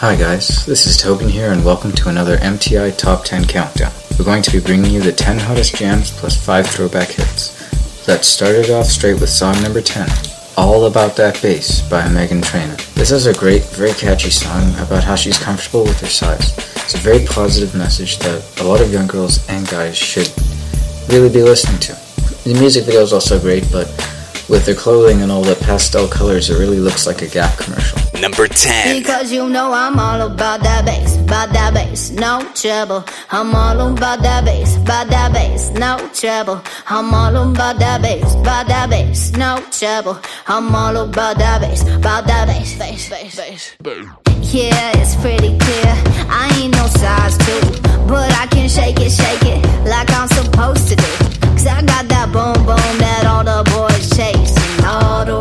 Hi guys, this is Tauben here and welcome to another MTI Top 10 Countdown. We're going to be bringing you the 10 hottest jams plus 5 throwback hits. Let's start it off straight with song number 10, All About That Bass by Meghan Trainor. This is a great, very catchy song about how she's comfortable with her size. It's a very positive message that a lot of young girls and guys should really be listening to. The music video is also great, but with their clothing and all the pastel colors, it really looks like a Gap commercial. Number 10. Because you know I'm all about that bass, about that bass, no trouble. I'm all about that bass, about that bass, no trouble. I'm all about that bass, about that bass, no trouble. I'm all about that bass, about that bass, bass, bass, bass. Yeah, it's pretty clear. I ain't no size two, but I can shake it, shake it like I'm supposed to do. Cause I got that boom boom that all the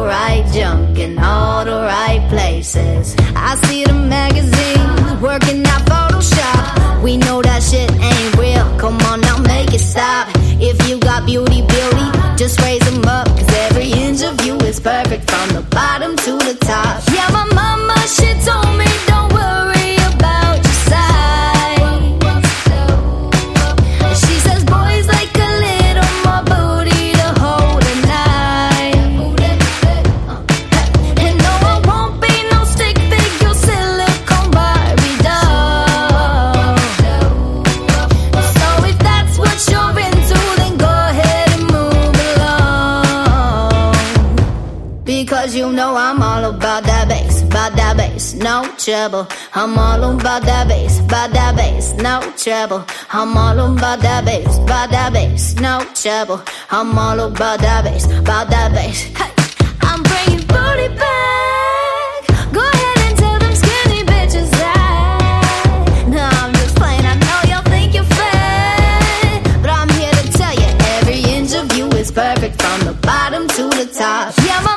right junk in all the right places. I see the magazines working out Photoshop. We know that shit ain't real. Come on now, make it stop. If you got beauty, beauty, just raise them up. Cause every inch of you is perfect from the bottom to the top. Yeah, my mama, she told me trouble. I'm all about that bass, about that bass, no trouble. I'm all about that bass, about that bass, no trouble. I'm all about that bass, about that bass. Hey, I'm bringing booty back. Go ahead and tell them skinny bitches that. No, I'm just playing. I know y'all think you're fat, but I'm here to tell you every inch of you is perfect from the bottom to the top. Yeah, my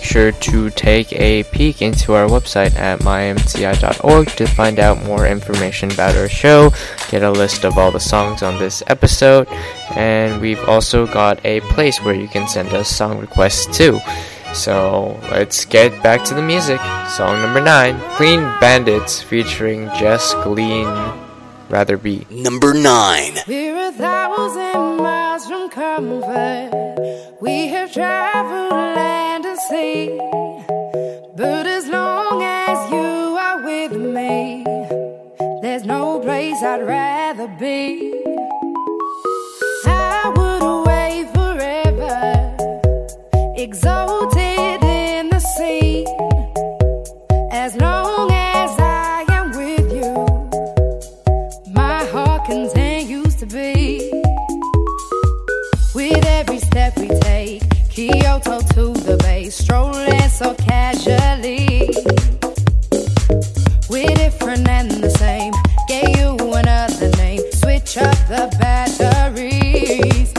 Make sure to take a peek into our website at mymti.org to find out more information about our show, get a list of all the songs on this episode, and we've also got a place where you can send us song requests too. So let's get back to the music. Song number nine Clean Bandits featuring Jess Glynne Rather Be. Number 9. We're a thousand miles from comfort. We have traveled But as long as you are with me, there's no place I'd rather be. I would away forever, exalted so casually. We're different and the same. You another name. Switch up the batteries.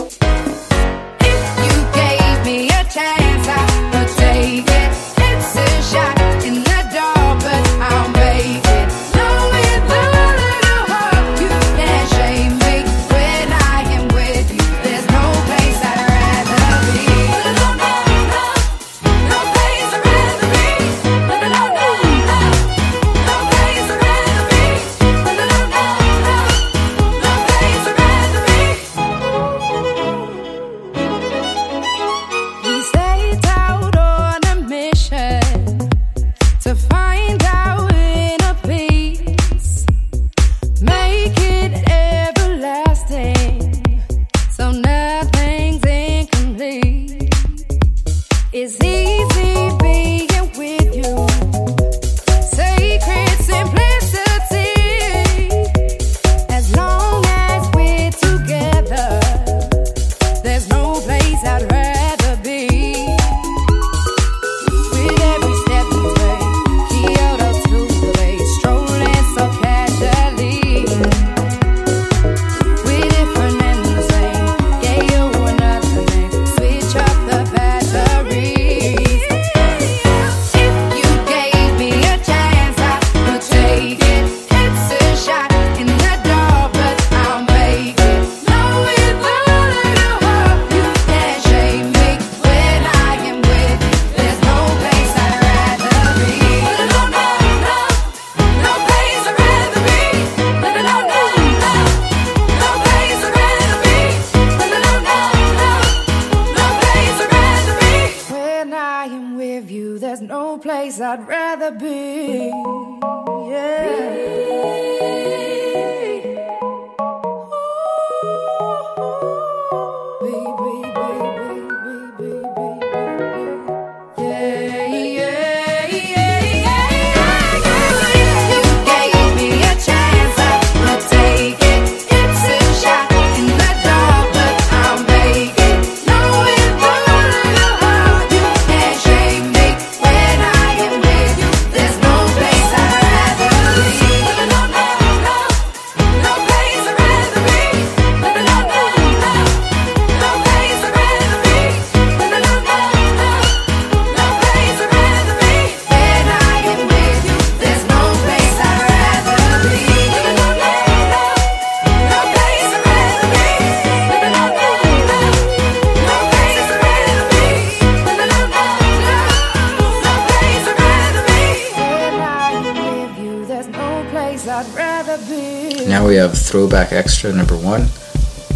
Throwback Extra number one,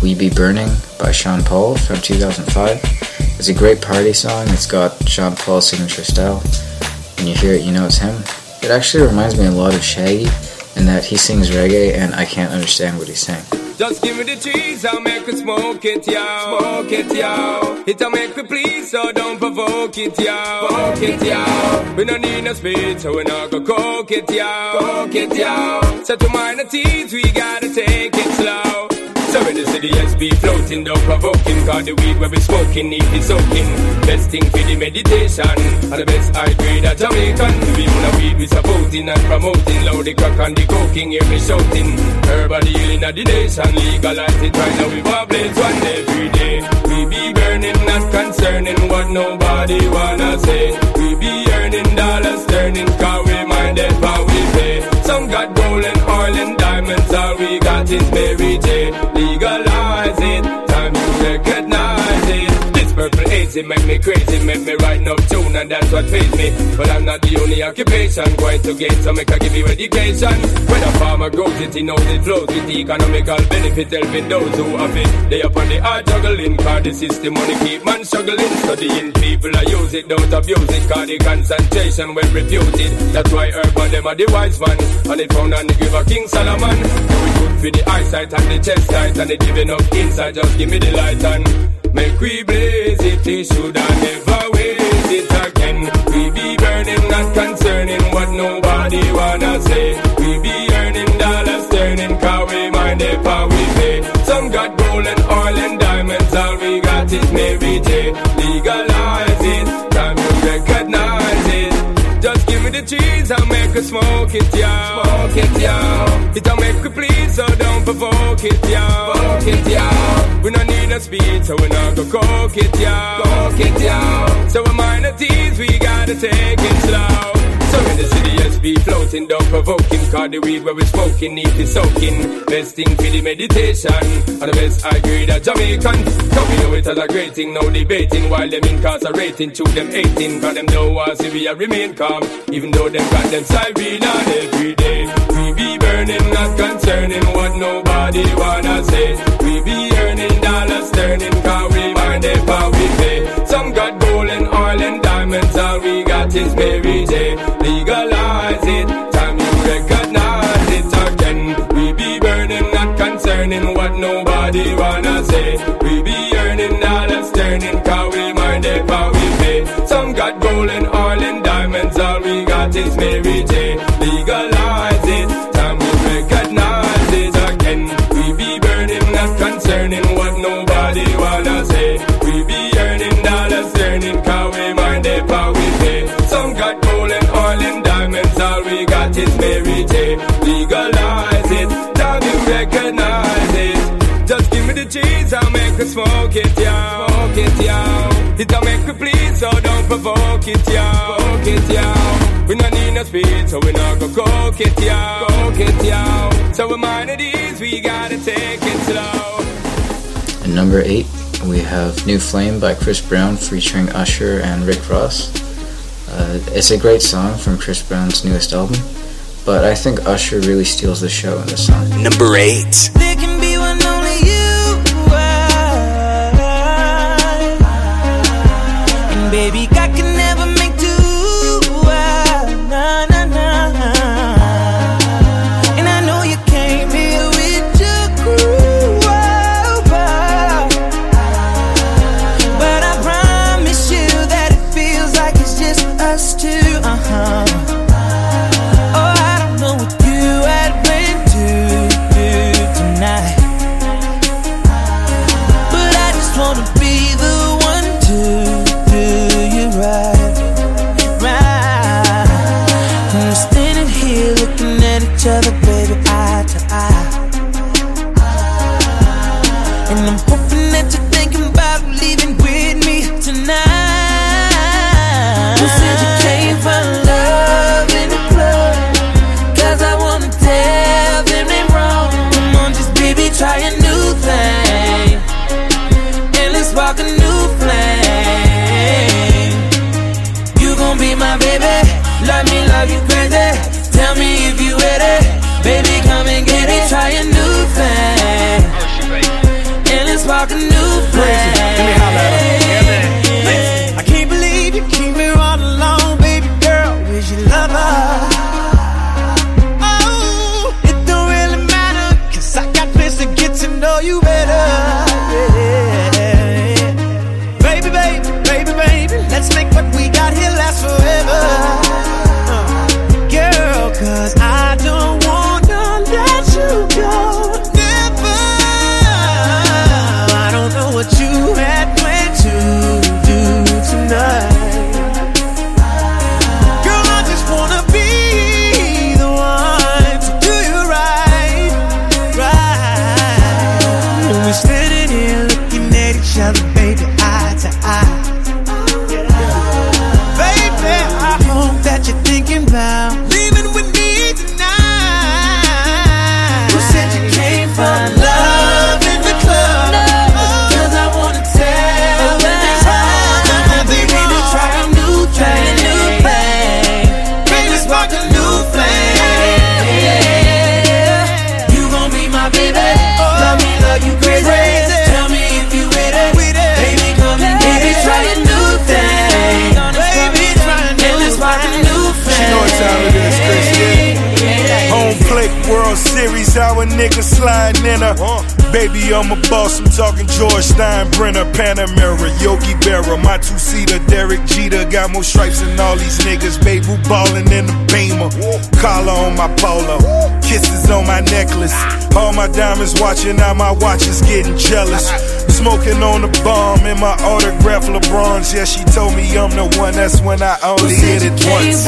We Be Burning by Sean Paul from 2005. It's a great party song. It's got Sean Paul's signature style. When you hear it, you know it's him. It actually reminds me a lot of Shaggy in that he sings reggae and I can't understand what he's saying. Just give me the cheese, I'll make you smoke it, yo. Smoke it, yo. It'll make me please, so don't provoke it, yo. Provoke it, yo. We don't need no speed, so we're not go coke it, yo. Coke it, yo. So to minor teens, we gotta take SB floating, don't provoking. Cause the weed where we smoking, need it soaking. Best thing for the meditation. And the best high grade of Jamaican. We want a weed we supporting and promoting. Loud the crack and the coking, hear me shouting. Herbal healing of the nation. Legalize it right now, we want one every day. We be burning, not concerning what nobody wanna say. We be earning dollars, turning, cause we minded we pay. Some got gold and oil and diamonds, all we got is Mary J. Legalize it, time you recognize it make me crazy, make me write no tune, and that's what pays me. But I'm not the only occupation, going to gain, so make I give you education. When a farmer grows it, he knows it flows with economical benefit, helping those who have it. They up on the hard juggling, cause the system money keep man struggling. Studying people, I use it, don't abuse it, cause the concentration when refuted. That's why urban them are the wise man, and it found on the of King Solomon. Do it good for the eyesight and the chest tight, and it giving up inside, just give me the light and Make we blaze it, it should I never waste it again. We be burning, not concerning what nobody wanna say. We be earning dollars, turning, cause we mind the power we pay. Some got gold and oil and diamonds, all we got is Mary J. Legalize it, time you recognize it. Just give me the cheese, I'll make her smoke it, yo. Smoke it, yo. It'll make you please, provoke it. Provoke it, yo. We don't need no speed, so we not go coke it, yo. Coke it, yo. So we mind the tease, we gotta take it slow. So in the city, SB floating, don't provoking. Cause the weed where we smoking, need to soaking. Best thing for the meditation. And the best I agree that Jamaican. Cause we know it as a great thing, no debating. While them incarcerating, to them 18. Cause them know us if we remain calm. Even though them got them siren on every day. We be burning, not concerning what nobody wanna say. We be earning dollars, turning, cause we mind it, how we pay. We is Mary J. Legalize it, time you recognize it again. We be burning, not concerning what nobody wanna say. We be earning dollars, turning, cause we mind it, how we pay. Some got gold and oil and diamonds, all we got is Mary J. Legalize it, time you recognize it again. We be burning, not concerning is Legalize it, time you recognize it. Just give me the cheese, I'll make her smoke it, yo. Smoke it, yo. It'll make me please, so don't provoke it, yo. Provoke it, yo. We no need no speed, so we not go coke it, yo. Coke it, yo. So we mind it ease, we gotta take it slow. And number eight, we have New Flame by Chris Brown featuring Usher and Rick Ross. Uh, it's a great song from Chris Brown's newest album, but I think Usher really steals the show in this song. Number 8. diamonds watching, now my watch is getting jealous. Smoking on the bomb in my autograph LeBron's. Yeah, she told me I'm the one, that's when I only hit it once.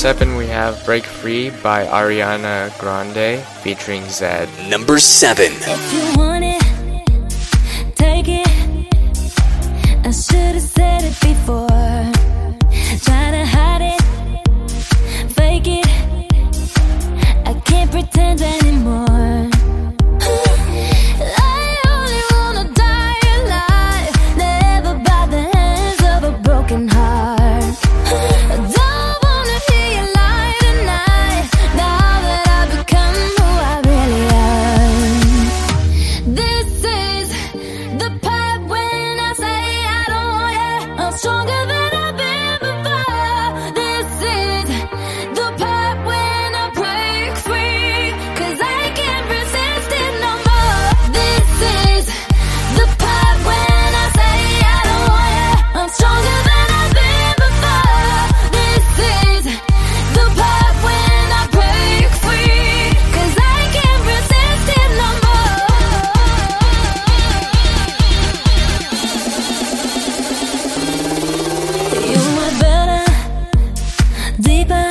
seven, we have Break Free by Ariana Grande featuring Zedd. Number seven. 嘴巴。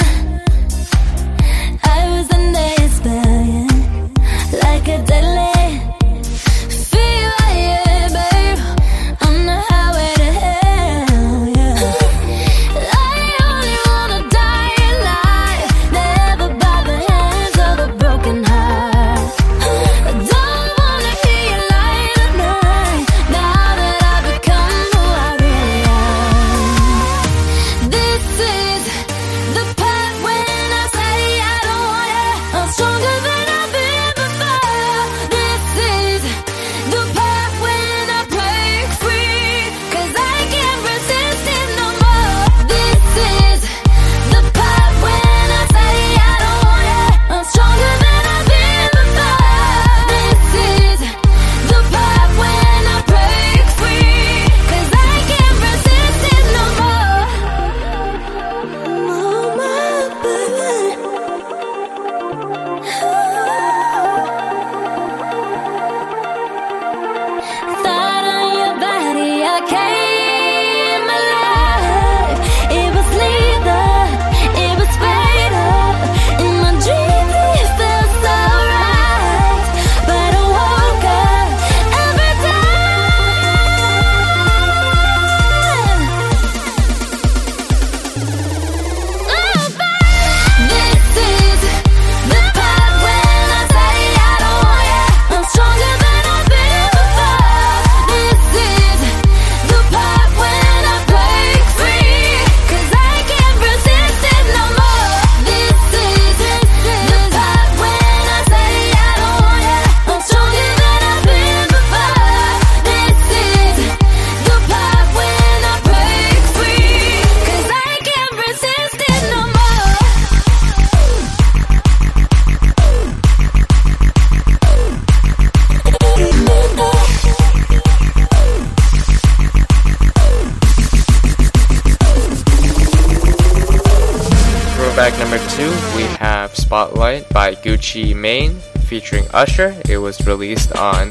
Gucci Mane featuring Usher. It was released on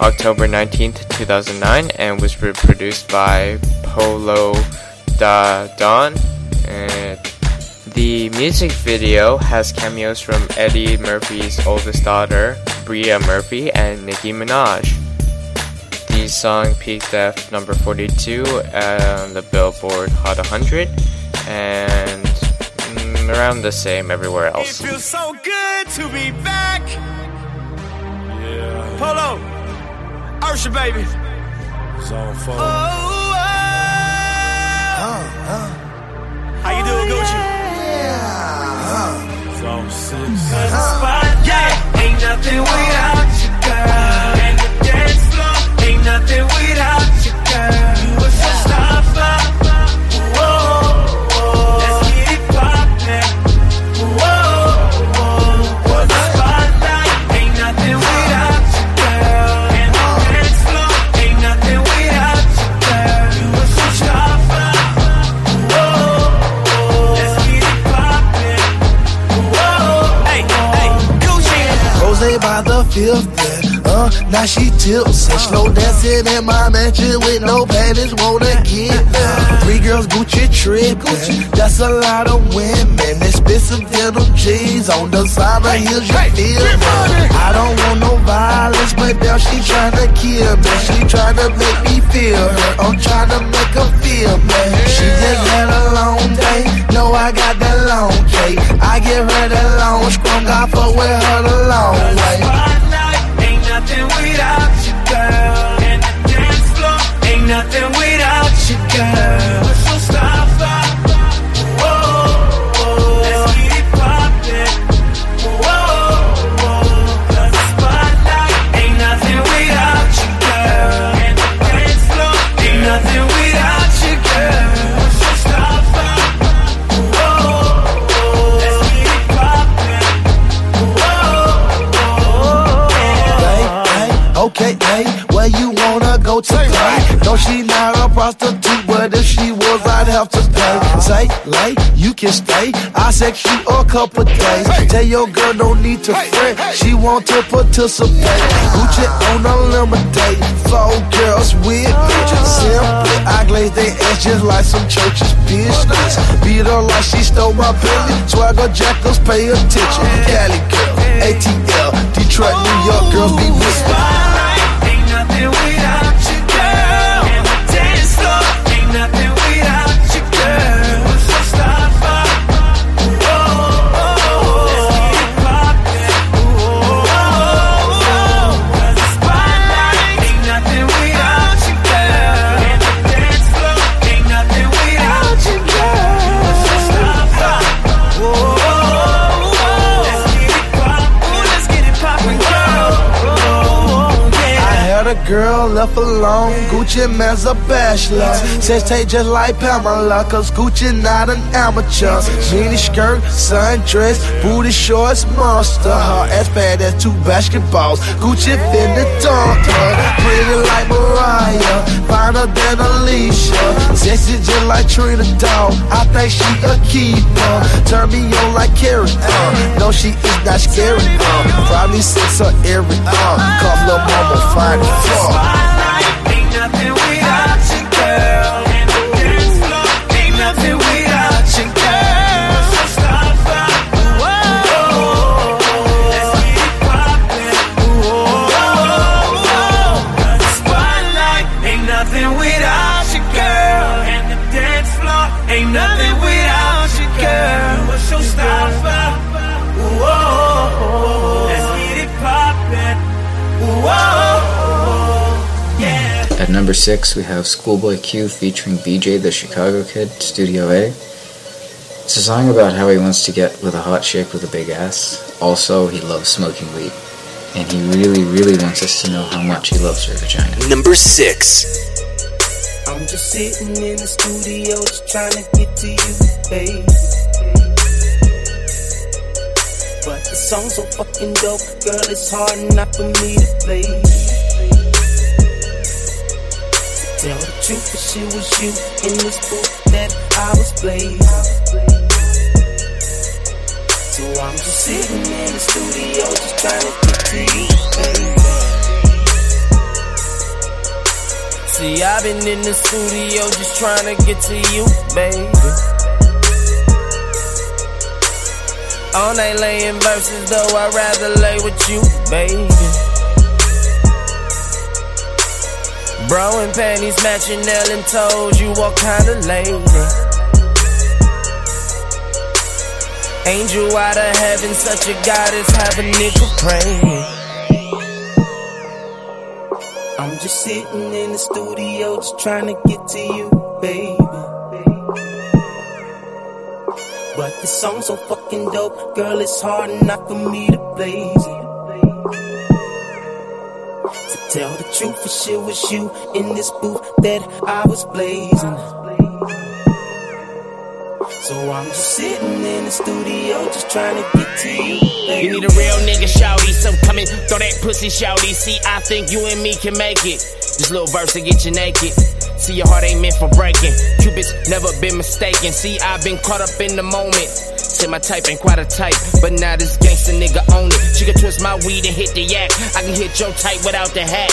October 19th, 2009, and was produced by Polow Da Don. And the music video has cameos from Eddie Murphy's oldest daughter, Bria Murphy, and Nicki Minaj. The song peaked at number 42 on the Billboard Hot 100 and mm, around the same everywhere else. Feels so good to be back. Yeah, Polo, Usher, baby. zone four. Oh, oh. How you doing, oh, Gucci? Zone six. Spotlight ain't nothing without you, girl. And the dance floor ain't nothing without you, girl. The uh, now she tips and slow dancing in my mansion with no panties, wanna get down. Three girls Gucci tripping, that's a lot of women. Expensive denim jeans on the side of heels, you feel me? I don't want no violence, but now she tryna kill me. She tryna make me feel her, I'm tryna make her feel me. She just had a long day, know I got that long cake. I give her that long scrum, I fuck with her the long way. Girl. I'd have to pay. Say, lay, you can stay. I sex you a couple days. Tell your girl don't need to fret. She want to participate. Gucci on a lemonade. Four girls with me. Simply, I glaze their ass just like some church's business. Beat her like she stole my Bentley. Swagger jackals, pay attention. Cali girl, ATL, Detroit, New York girls be whispering. Spotlight ain't nothing without you, girl left alone, Gucci man's a bachelor. Says take just like Pamela, cause Gucci not an amateur. Mini skirt, sundress, booty shorts, monster. Her ass fat as two basketballs. Gucci finna dunk her. Pretty like Mariah, finer than Alicia. Sexy just like Trina Dog. I think she a keeper. Turn me on like Carrie. Uh. No, she is not scary. Uh. Probably six her every uh. Cause lil' mama fine as. Spotlight ain't nothing yeah. At number 6, we have Schoolboy Q featuring BJ the Chicago Kid, Studio A. It's a song about how he wants to get with a hot chick with a big ass. Also, he loves smoking weed. And he really, really wants us to know how much he loves her vagina. Number 6. I'm just sitting in the studio just trying to get to you, babe. But the song's so fucking dope, girl, it's hard not for me to play. Tell the truth, if it was you in this book that I was playing. So I'm just sitting in the studio just trying to get to you, baby. See, I've been in the studio just trying to get to you, baby. All night laying verses, though I'd rather lay with you, baby. Bro and panties matching nail and toes, you walk kinda lady. Angel out of heaven, such a goddess, have a nigga praying. I'm just sitting in the studio, just trying to get to you, baby. But this song's so fucking dope, girl, it's hard enough for me to blaze it. Tell the truth, for sure was you in this booth that I was blazing. So I'm just sitting in the studio, just trying to get to you. You need a real nigga, shouty. So come and throw that pussy, shouty. See, I think you and me can make it. This little verse to get you naked. See, your heart ain't meant for breaking. Cupid's never been mistaken. See, I've been caught up in the moment. Say my type ain't quite a type, but now this gangster nigga own it. She can twist my weed and hit the yak. I can hit your type without the hat.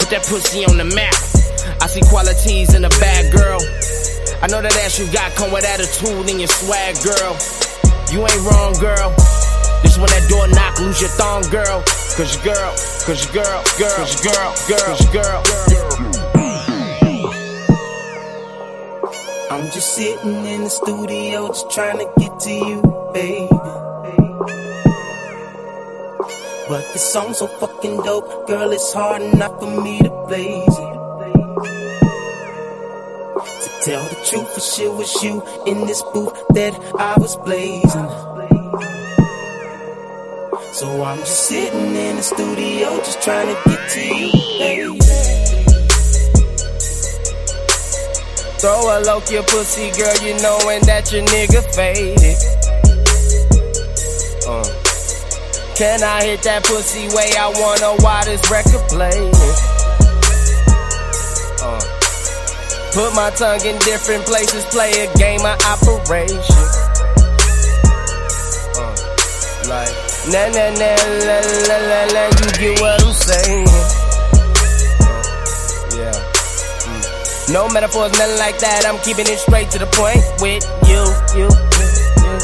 Put that pussy on the map. I see qualities in a bad girl. I know that ass you got come with attitude and your swag, girl. You ain't wrong, girl. This when that door knock, lose your thong, girl. Cause your girl, cause your girl, girl, cause girl, girl, cause your girl, I'm just sitting in the studio, just trying to get to you, baby. But this song's so fucking dope, girl, it's hard enough for me to blaze it. To tell the truth, for sure was you in this booth that I was blazing. So I'm just sitting in the studio, just trying to get to you, baby. Throw a low your pussy, girl, you knowin' that your nigga faded. Uh. Can I hit that pussy way I wanna while this record playing? Uh. Put my tongue in different places, play a game of operation. Uh. Like, na na na la la la la, you get what I'm saying? No metaphors, nothing like that. I'm keeping it straight to the point with you, you, you, you.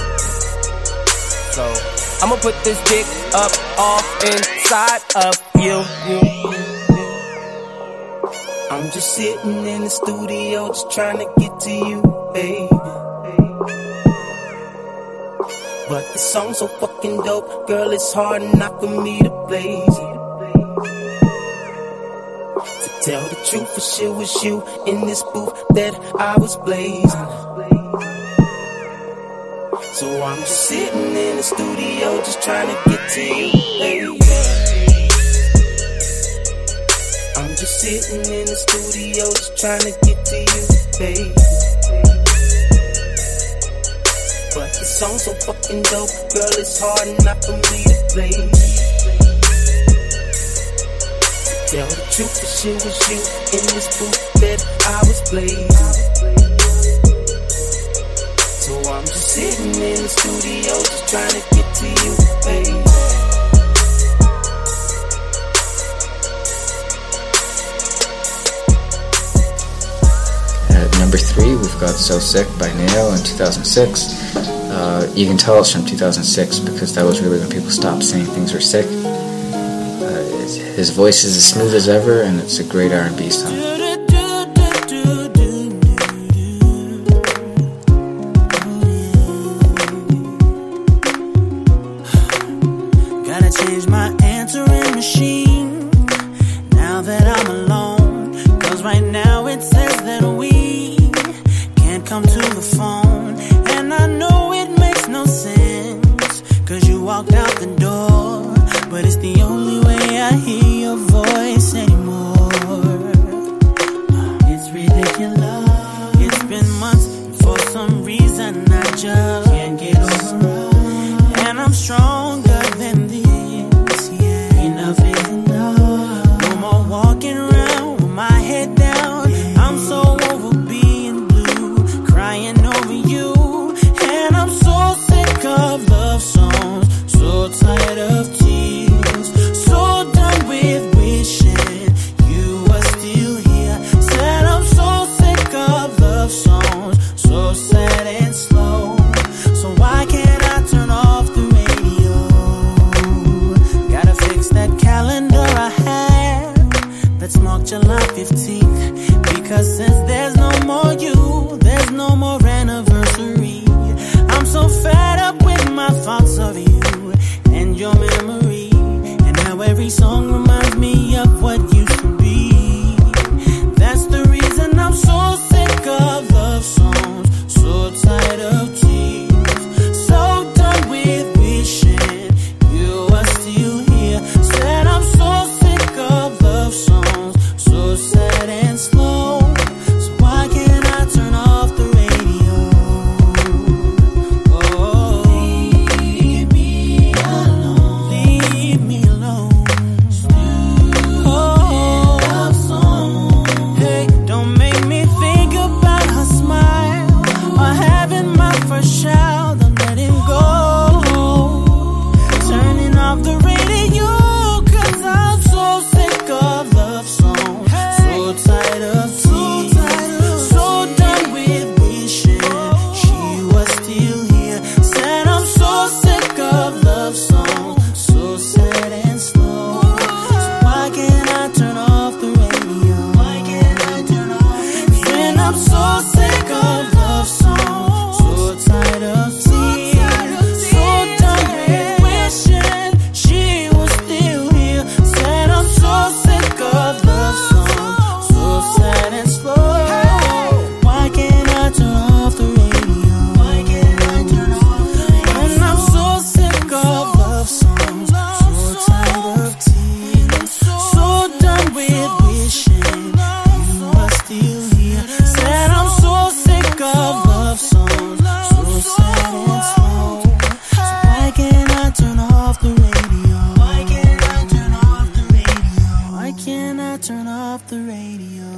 So I'ma put this dick up, off, inside of you, you. I'm just sitting in the studio, just trying to get to you, baby. But the song's so fucking dope, girl, it's hard enough for me to blaze it. Tell the truth, for sure was you in this booth that I was blazing. So I'm just sitting in the studio, just trying to get to you, baby. I'm just sitting in the studio, just trying to get to you, baby. But the song's so fucking dope, girl, it's hard enough for me to play. Tell the truth, sure was you in this booth that I was blazing. So I'm just sitting in the studio, just trying to get to you, baby. At number three, we've got So Sick by Ne-Yo in 2006. Uh, you can tell it's from 2006 because that was really when people stopped saying things were sick. His voice is as smooth as ever, and it's a great R&B song.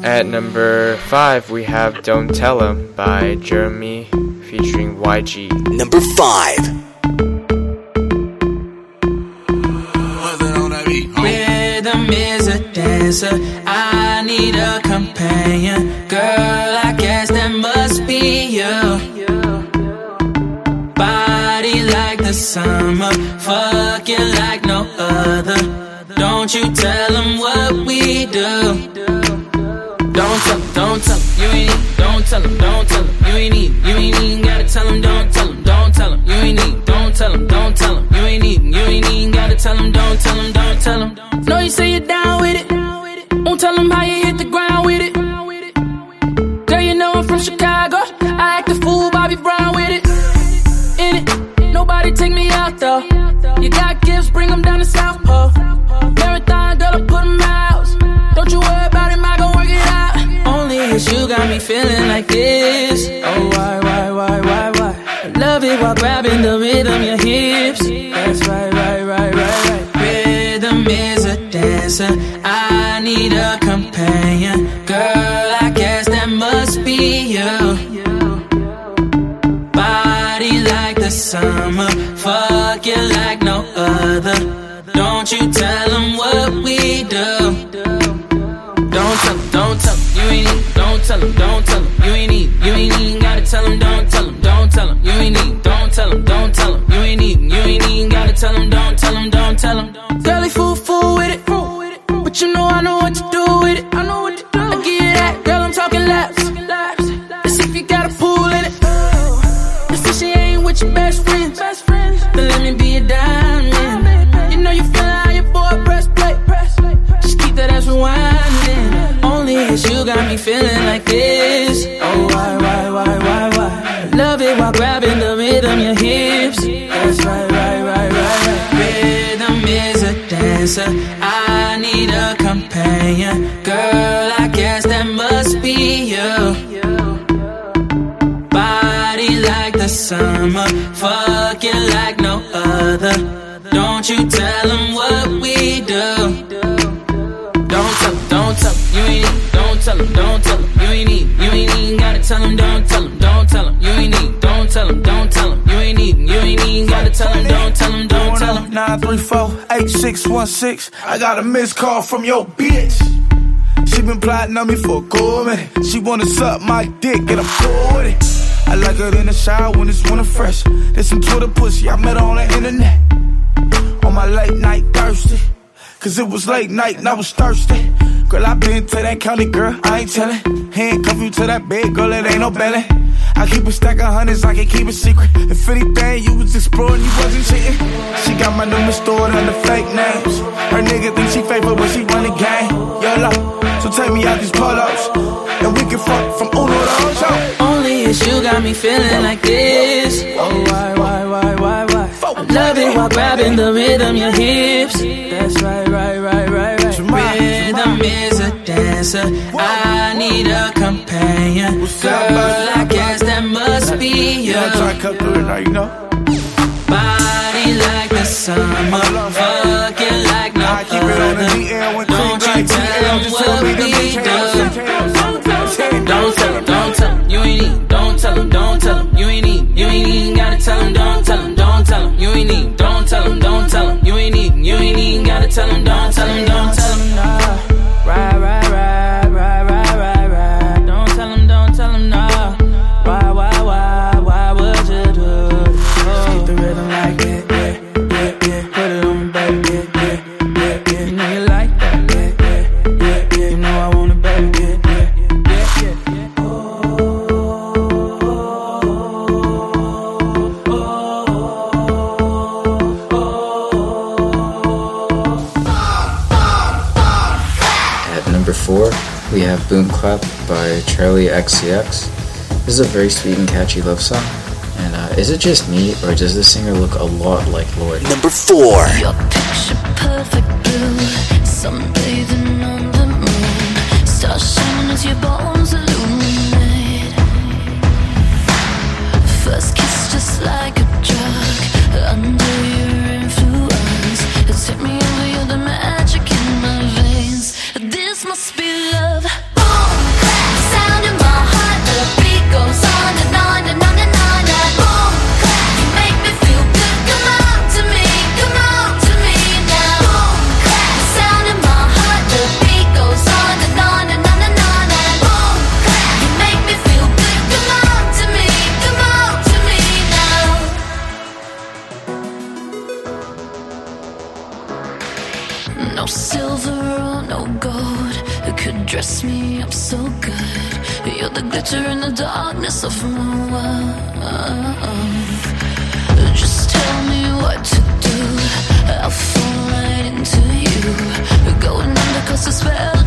At number five, we have Don't Tell 'Em by Jeremih featuring YG. Number 5. Rhythm is a dancer. I need a companion. Girl, I guess that must be you. Body like the summer. Fucking like no other. Don't you tell them what we do. Don't tell 'em, don't tell 'em, you ain't need, don't tell 'em, don't tell 'em, you ain't need, you ain't even gotta tell 'em, don't tell 'em, don't tell 'em, you ain't need, don't tell 'em, don't tell 'em, you ain't need, you ain't even gotta tell 'em, don't tell 'em, don't tell 'em. Know you say you're down with it, won't tell 'em how you hit the ground with it. Girl, you know I'm from Chicago, I act a fool, Bobby Brown with it. In it, nobody take me out though. You got gifts, bring 'em down to South Pole. Marathon, girl, I put 'em out. Got me feeling like this. Oh, why, why, why, why, why? Love it while grabbing the rhythm, your hips. That's right, right, right, right, right. Rhythm is a dancer. I need a companion. Girl, I guess that must be you. Body like the summer. Fuck you like no other. Don't you tell them what tell 'em, don't tell 'em, you ain't need, you ain't even gotta tell 'em, don't tell 'em, don't tell 'em, you ain't need, don't tell 'em, don't tell 'em, you ain't need, you ain't even gotta tell 'em, don't tell 'em, don't tell 'em. Girlie Girl, I guess that must be you. Body like the summer, fucking like no other. Don't you tell them what we do. Don't tell don't tell you ain't need, don't tell 'em, don't tell 'em, you ain't need, you ain't even gotta tell 'em, don't tell 'em, don't tell 'em, you ain't need, don't tell don't tell you ain't need, you ain't even gotta tell 'em, don't tell 'em, don't tell 'em. 934-8616. I got a missed call from your bitch. She been plotting on me for a good minute. She wanna suck my dick and I'm cool with it. I like her in the shower when it's winter fresh. There's some Twitter pussy, I met her on the internet. On my late night thirsty. Cause it was late night and I was thirsty. Girl, I been to that county, girl, I ain't tellin'. Handcuff you to that bed, girl, it ain't no belly. I keep a stack of hundreds, I can keep it secret. If anything, you was exploring, you wasn't cheating. She got my number stored under fake names. Her nigga think she faithful, but she run the game. YOLO, so take me out these polos. And we can fuck from Uno to Ocho. Only it's you got me feeling like this. Oh, why, why, why, why, why? I love it while grabbing the rhythm, your hips. That's right, right, right, right, right. Rhythm is a dancer. I need a companion. Girl, I guess that must be you. Yeah, I try to cut through it now, you know. Body like the summer, fucking like no other. Don't you like tell them what them we do. Don't tell him, don't tell him, you ain't need, don't tell him, don't tell him, you ain't need, you ain't even gotta tell him, don't tell tell you ain't need, don't tell him, don't tell him, you ain't need, you ain't even gotta tell him, don't tell him, don't tell him, nah. Have by Charli XCX. This is a very sweet and catchy love song. And uh, is it just me, or does the singer look a lot like Lloyd? Number 4. good. You're the glitter in the darkness of my world. Just tell me what to do. I'll fall right into you. Going under cause the spell.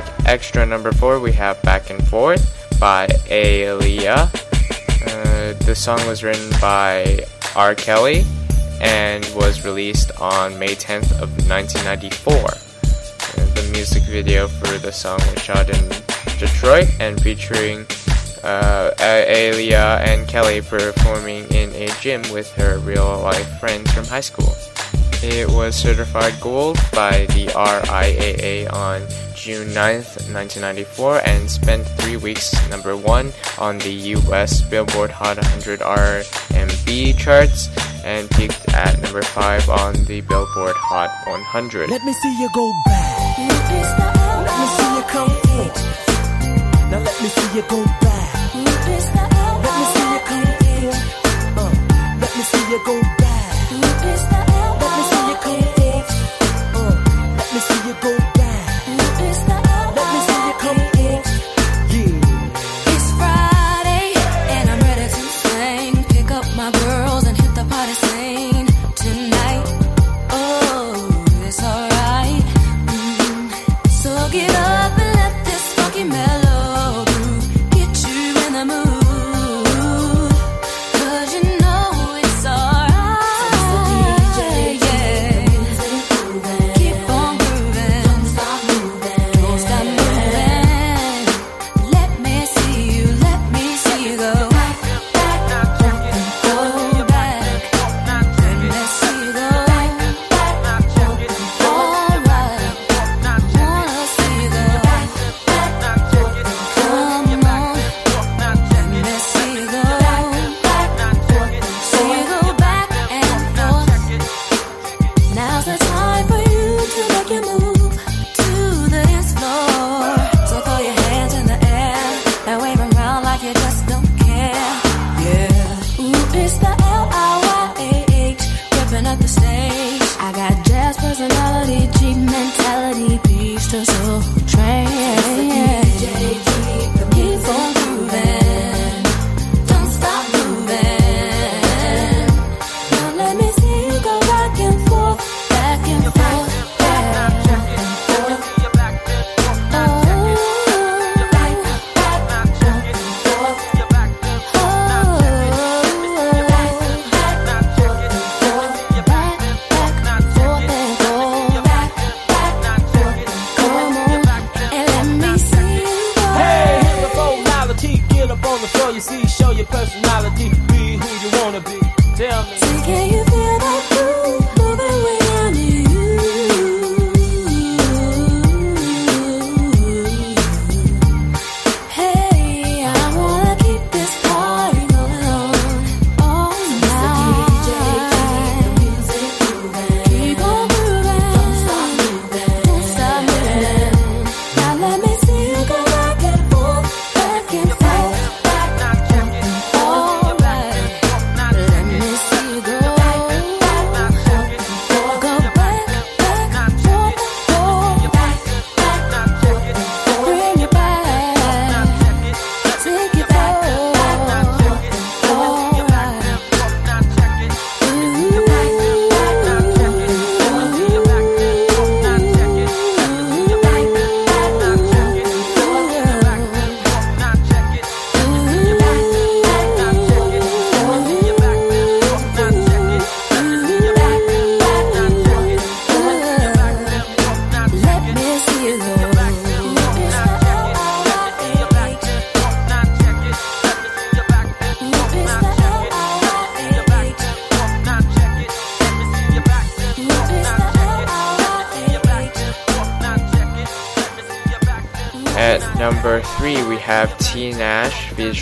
track extra number four, we have Back and Forth by Aaliyah. Uh, the song was written by R. Kelly and was released on May 10th of 1994. The music video for the song was shot in Detroit and featuring uh, Aaliyah and Kelly performing in a gym with her real life friends from high school. It was certified gold by the RIAA on June 9th, 1994, and spent three weeks number one on the US Billboard Hot 100 R&B charts and peaked at number five on the Billboard Hot 100. Let me see you go back. Let me see you come in. Now let me see you go back. Let me see you come in. Uh, let me see you go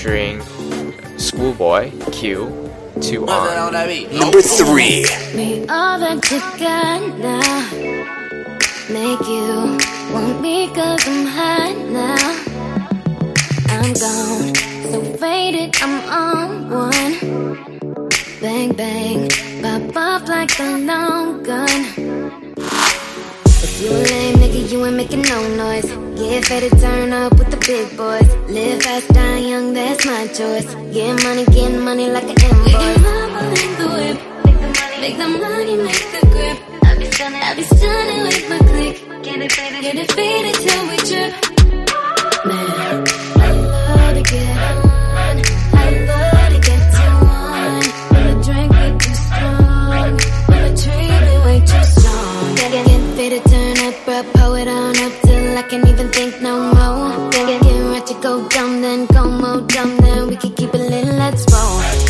featuring Schoolboy Q. Two on. Number three. Me all that you got now. Make you want me cause I'm hot now. I'm gone, so faded, I'm on one. Bang, bang, pop off like a long gun. If you a lame nigga, you ain't making no noise. Get fed to turn up with the big boys. Live fast, die young, that's my choice. Get money, get money like an invoice. Make the whip, make the money, make the grip. I be stunning, I be stunning with my click. Get it faded, get it faded till we trip. Man, I love to get on. I love to get to one. When drink too strong, when way too strong. Get, turn up, bro, it on up I can't even think no more. Get, right to go dumb, then go more dumb, then we can keep it lit, let's roll.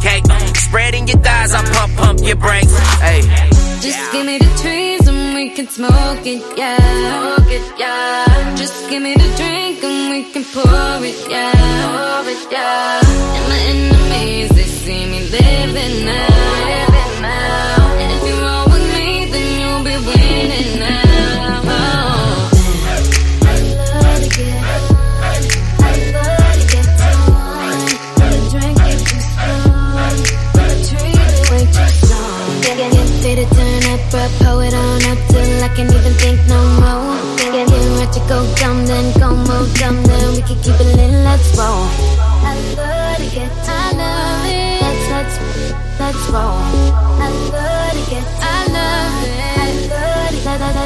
Cake. Spreading your thighs, I pump, pump your brakes. Hey. Just give me the trees and we can smoke it, yeah. Smoke it, yeah. Just give me the drink and we can pour it, yeah. Pour it, yeah. And my enemies, they see me living now. Can't even think no more. Get, get to go dumb, then go more dumb, then we can keep it lit, let's roll. I love to get, I love it. Let's, let's, let's roll.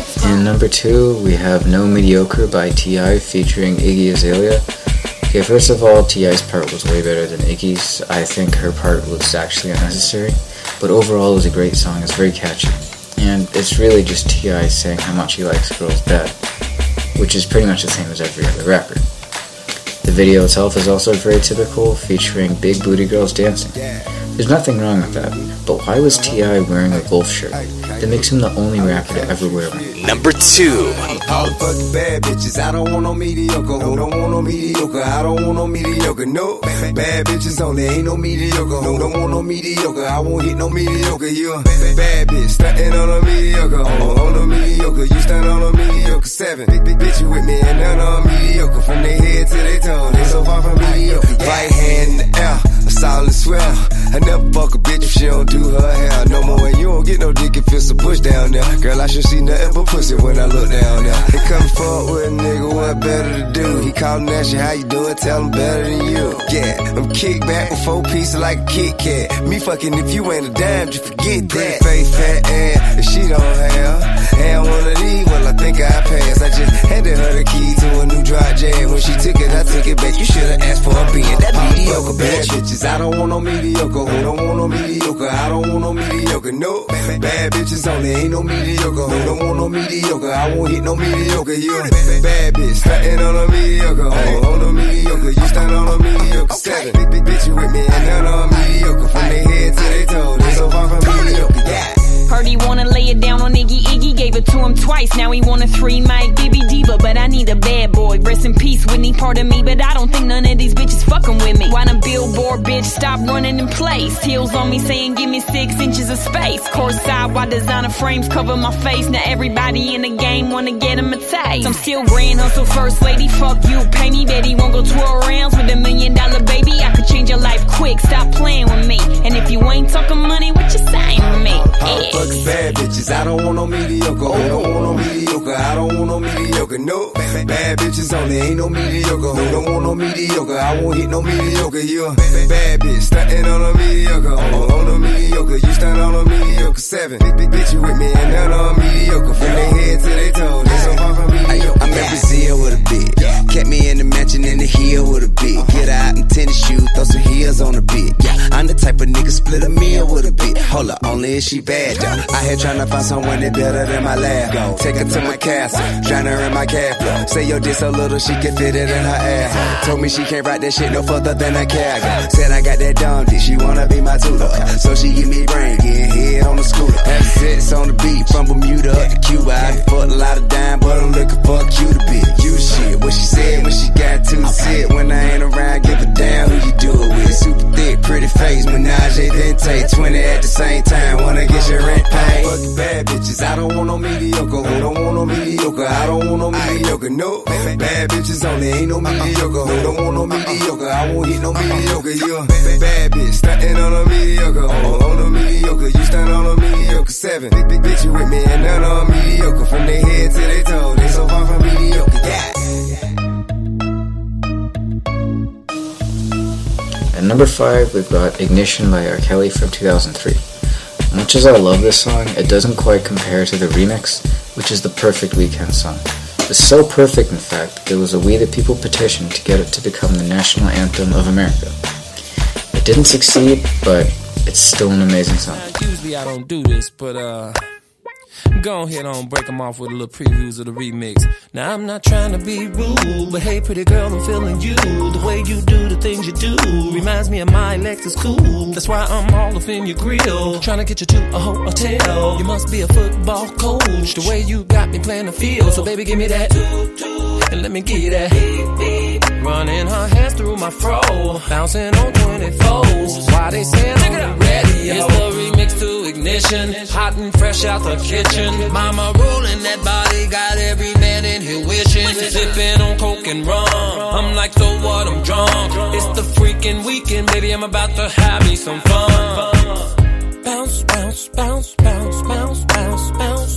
To. In number two, we have No Mediocre by T.I. featuring Iggy Azalea. Okay, first of all, T.I.'s part was way better than Iggy's. I think her part was actually unnecessary. But overall, it was a great song. It's very catchy. And it's really just T.I. saying how much he likes girls bad, which is pretty much the same as every other rapper. The video itself is also very typical, featuring big booty girls dancing. There's nothing wrong with that, but why was T.I. wearing a golf shirt? That makes him the only rapper to ever wear one. Number two. All the fucking bad bitches, I don't want no mediocre. Who don't want no mediocre? I don't want no mediocre. No, bad bitches only, ain't no mediocre. Who don't want no mediocre? I won't hit no mediocre. You a bad bitch, stunting on a mediocre. On, on a mediocre, you stand on a mediocre. Seven, big, big bitch you with me and none of 'em mediocre. From their head to their toe, they so far from mediocre. Right hand in the air, a solid swell. I never fuck a bitch if she don't do her hair no more. And you don't get no dick if it's a push down there. Girl, I should see nothing but pussy when I look down there. They come forward with a nigga, what better to do? He callin' at you, how you doing? Tell him better than you. Yeah, I'm kick back with four pieces like a Kit Kat. Me fucking if you ain't a dime, just forget that. Face fat ass, if she don't have. And one of these, well, I think I passed. I just handed her the key to a new dry jam. When she took it, I took it back. You should've asked for a being that mediocre bad bitches. I don't want no mediocre. Who don't want no mediocre? I don't want no mediocre. No, bad bitches only ain't no mediocre. Who don't want no mediocre? I won't hit no mediocre. You bad bitch, stunting on a mediocre. Oh, on a mediocre, you stand on a mediocre. Seven, big, big bitch, you with me and none on mediocre. From their head to their toe, they so far from mediocre. Yeah. Heard he wanna lay it down on Iggy Iggy, gave it to him twice. Now he want a three mic Bibby Diva, but I need a bad boy. Rest in peace, Whitney, part of me, but I don't think none of these bitches fucking with me. Why the billboard bitch stop running in place? Heels on me saying give me six inches of space. Course side, why designer frames cover my face? Now everybody in the game wanna get him a taste. I'm still grand hustle first lady, fuck you, pay me, Betty won't go twirl rounds with a million dollar baby. I could change your life quick, stop playing with me. And if you ain't talking money, what you saying Yeah. fucks bad bitches. I don't want no mediocre. Who don't want no mediocre? I don't want no mediocre. No, bad bitches only ain't no mediocre. Who don't want no mediocre? I won't hit no mediocre. You a bad bitch, stunting on a mediocre. On, on a mediocre, you stunt on a mediocre. Seven, big, big bitch, you with me and none on mediocre. From their head to their toe, they so far from mediocre. I'm in Brazil with a bit. Kept me in the mansion in the hill with a bit. Get out in tennis shoes, throw some heels on a bit. Yeah, I'm the type of nigga split a meal with a bit. Hold up, only if she though. I here tryna find someone that better than my lab. Take her to my castle, drown her in my cab. Say yo dick so little she can fit it in her ass. Told me she can't ride that shit no further than a cab. Said I got that dumb dick, she wanna be my tutor. So she give me brain, getting head on the scooter. Have sits on the beat from Bermuda up to Cuba. I done a lot of dime, but I'm looking for a cuter bitch. You shit, what she said when she got to sit. When I ain't around, give a damn who you do it with. Super thick, pretty face, Menage a take 20 at the same time, wanna get your rent paid. Fuck bad bitches, I don't want no mediocre. Who don't want no mediocre? I don't want no mediocre. No, bad bitches only ain't no mediocre. Who don't want no mediocre? I won't hit no mediocre. You a bad bitch, stunting on a mediocre. On, on a mediocre, you stunt on a mediocre. Seven, big, big bitch, you with me and none on mediocre. From their head to their toe, they so far from mediocre. Yeah. At number 5, we've got Ignition by R. Kelly from 2003. Much as I love this song, it doesn't quite compare to the remix, which is the perfect weekend song. It's so perfect, in fact, there was a We the People petition to get it to become the national anthem of America. It didn't succeed, but it's still an amazing song. Usually I don't do this, but uh, go ahead on break them off with a little previews of the remix. Now I'm not trying to be rude, but hey, pretty girl, I'm feeling you. The way you do the things you do reminds me of my Lexus cool. That's why I'm all up in your grill, trying to get you to a hotel. You must be a football coach. The way you got me playing the field, so baby, give me that. And let me get that. Running her hands through my fro, bouncing on 24s. Why they saying on the radio? It's the remix to ignition, hot and fresh out the kitchen. Mama rolling that body, got every man in here wishing. Sipping on coke and rum. I'm like, so what? I'm drunk. It's the freaking weekend, baby. I'm about to have me some fun. Bounce, bounce, bounce, bounce, bounce, bounce, bounce,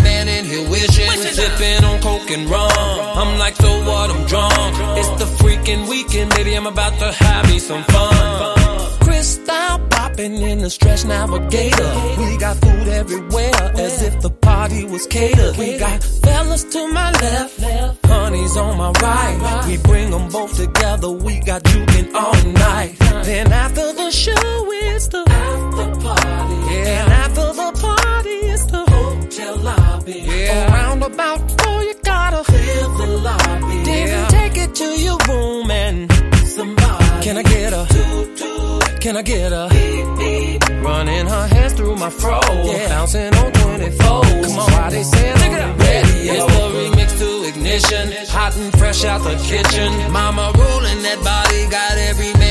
here wishing. Sipping on coke and rum. I'm like, so what? I'm drunk. It's the freaking weekend, baby. I'm about to have me some fun. Crystal popping in the stretch navigator. We got food everywhere, as if the party was catered. We got fellas to my left, honey's on my right. We bring them both together. We got juking all night. Then after the show, it's the after party. About four, you gotta clear the lobby. Then take it to your room and somebody. Can I get a? Can I get a? Running her hands through my fro. Bouncing on 24. Come on, why they look it up? It's the remix to ignition. Hot and fresh out the kitchen. Mama rolling that body. Got every man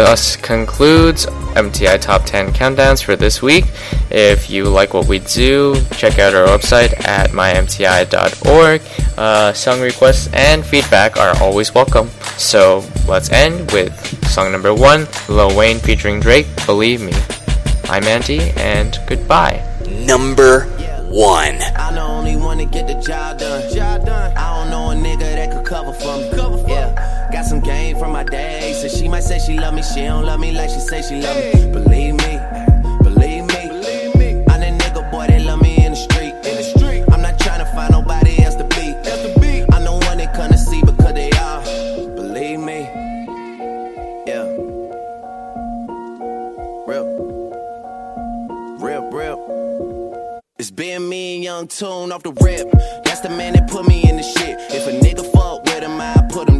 Thus concludes MTI Top 10 Countdowns for this week. If you like what we do, check out our website at mymti.org. Uh, song requests and feedback are always welcome. So let's end with song number one Lil Wayne featuring Drake, Believe Me. I'm Andy, and goodbye. Number one. I the only one to get the job done. Job done. I don't know a nigga that could cover for me. Say she love me. She don't love me like she say she love me. Believe me. Believe me. Believe me. I'm that nigga boy that love me in the street. In the street. I'm not trying to find nobody else to beat. Else to beat. I'm the one they come to see because they are. Believe me. Yeah. Real. Real, real. It's been me and Young Tune off the rip. That's the man that put me in the shit. If a nigga fuck with him, I put him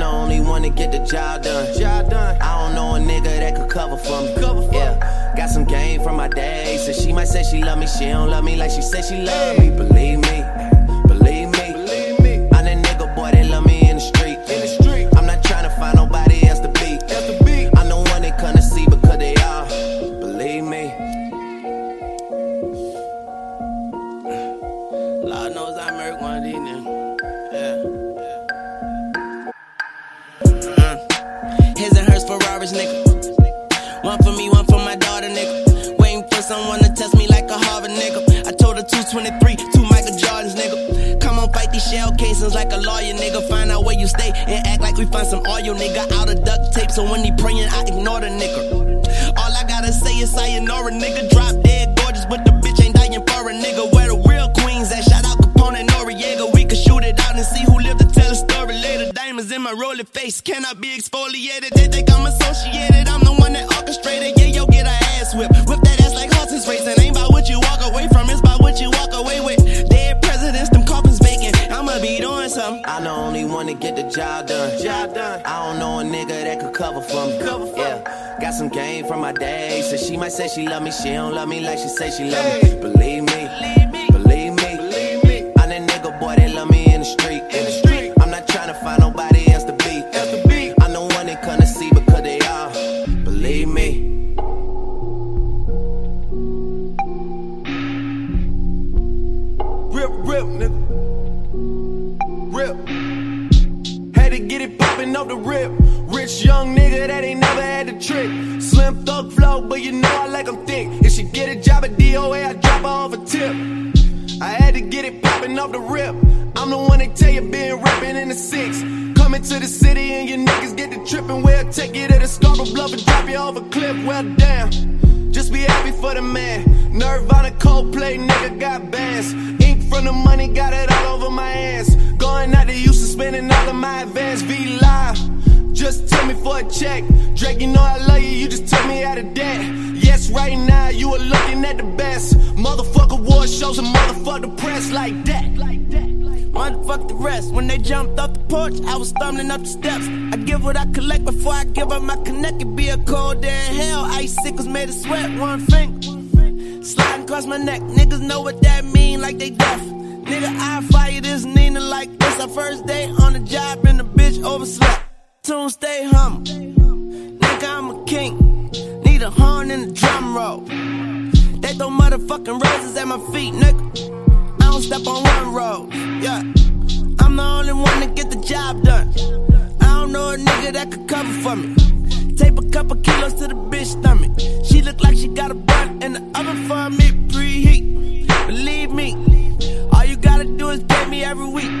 the only one to get the job done. Job done. I don't know a nigga that could cover for me. Cover for yeah. Got some game from my day. So she might say she love me. She don't love me like she said she love me. Believe me. So when he praying, I ignore the nigga. All I gotta say is sayonara, nigga. Drop dead gorgeous, but the bitch ain't dying for a nigga. Where the real queens at? Shout out Capone and Noreaga. We could shoot it out and see who lived to tell a story later. Diamonds in my rolling face, cannot be exfoliated? They think I'm associated, I'm the one that orchestrated. Yeah, yo, get a ass whip. Whip that ass like horses racing. Ain't about what you walk away from, it's about what you walk away with. Dead presidents, them coffins vacant. I'ma be doing something. I'm the only one to get the job done. Job done. I don't know a nigga some game from my day. So she might say she love me. She don't love me like she say she love me. Believe me. Believe me. Believe me. I'm that nigga boy that love me in the street. In the street. I'm not trying to find nobody else to beat. Else to beat. I'm the one they come to see because they are. Believe me. Rip, rip, nigga. Rip. Had to get it poppin' off the rip. Rich young nigga that ain't never had the trick. Slim thug flow, but you know I like 'em thick. If she get a job at DOA, I drop her off a tip. I had to get it popping off the rip. I'm the one that tell you been rapping in the six. Coming to the city and your niggas get the trippin'. We'll take you to the Scarborough Bluff and drop you off a cliff. Well, damn. Just be happy for the man. Nirvana Coldplay, nigga got bands. Ink from the money, got it all over my hands. Going out to Houston, spending all of my advance. V live. Just tell me for a check. Drake, you know I love you, you just took me out of debt. Yes, right now you are looking at the best. Motherfucker war shows and motherfucker press like that. Motherfuck the rest. When they jumped off the porch, I was stumbling up the steps. I give what I collect before I give up my connect. It be a cold day in hell. Ice sickles made of sweat, one finger. Sliding across my neck. Niggas know what that mean, like they deaf. Nigga, I fire this Nina like this. Our first day on the job and the bitch overslept. Tune stay humble. Nigga, I'm a king. Need a horn and a drum roll. They throw motherfucking roses at my feet, nigga. I don't step on one road. Yeah. I'm the only one to get the job done. I don't know a nigga that could cover for me. Tape a couple kilos to the bitch stomach. She look like she got a bun in the oven for mid preheat. Believe me, all you gotta do is pay me every week.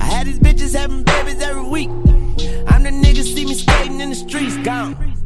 I had these bitches having babies every week niggas see me skating in the streets, gone.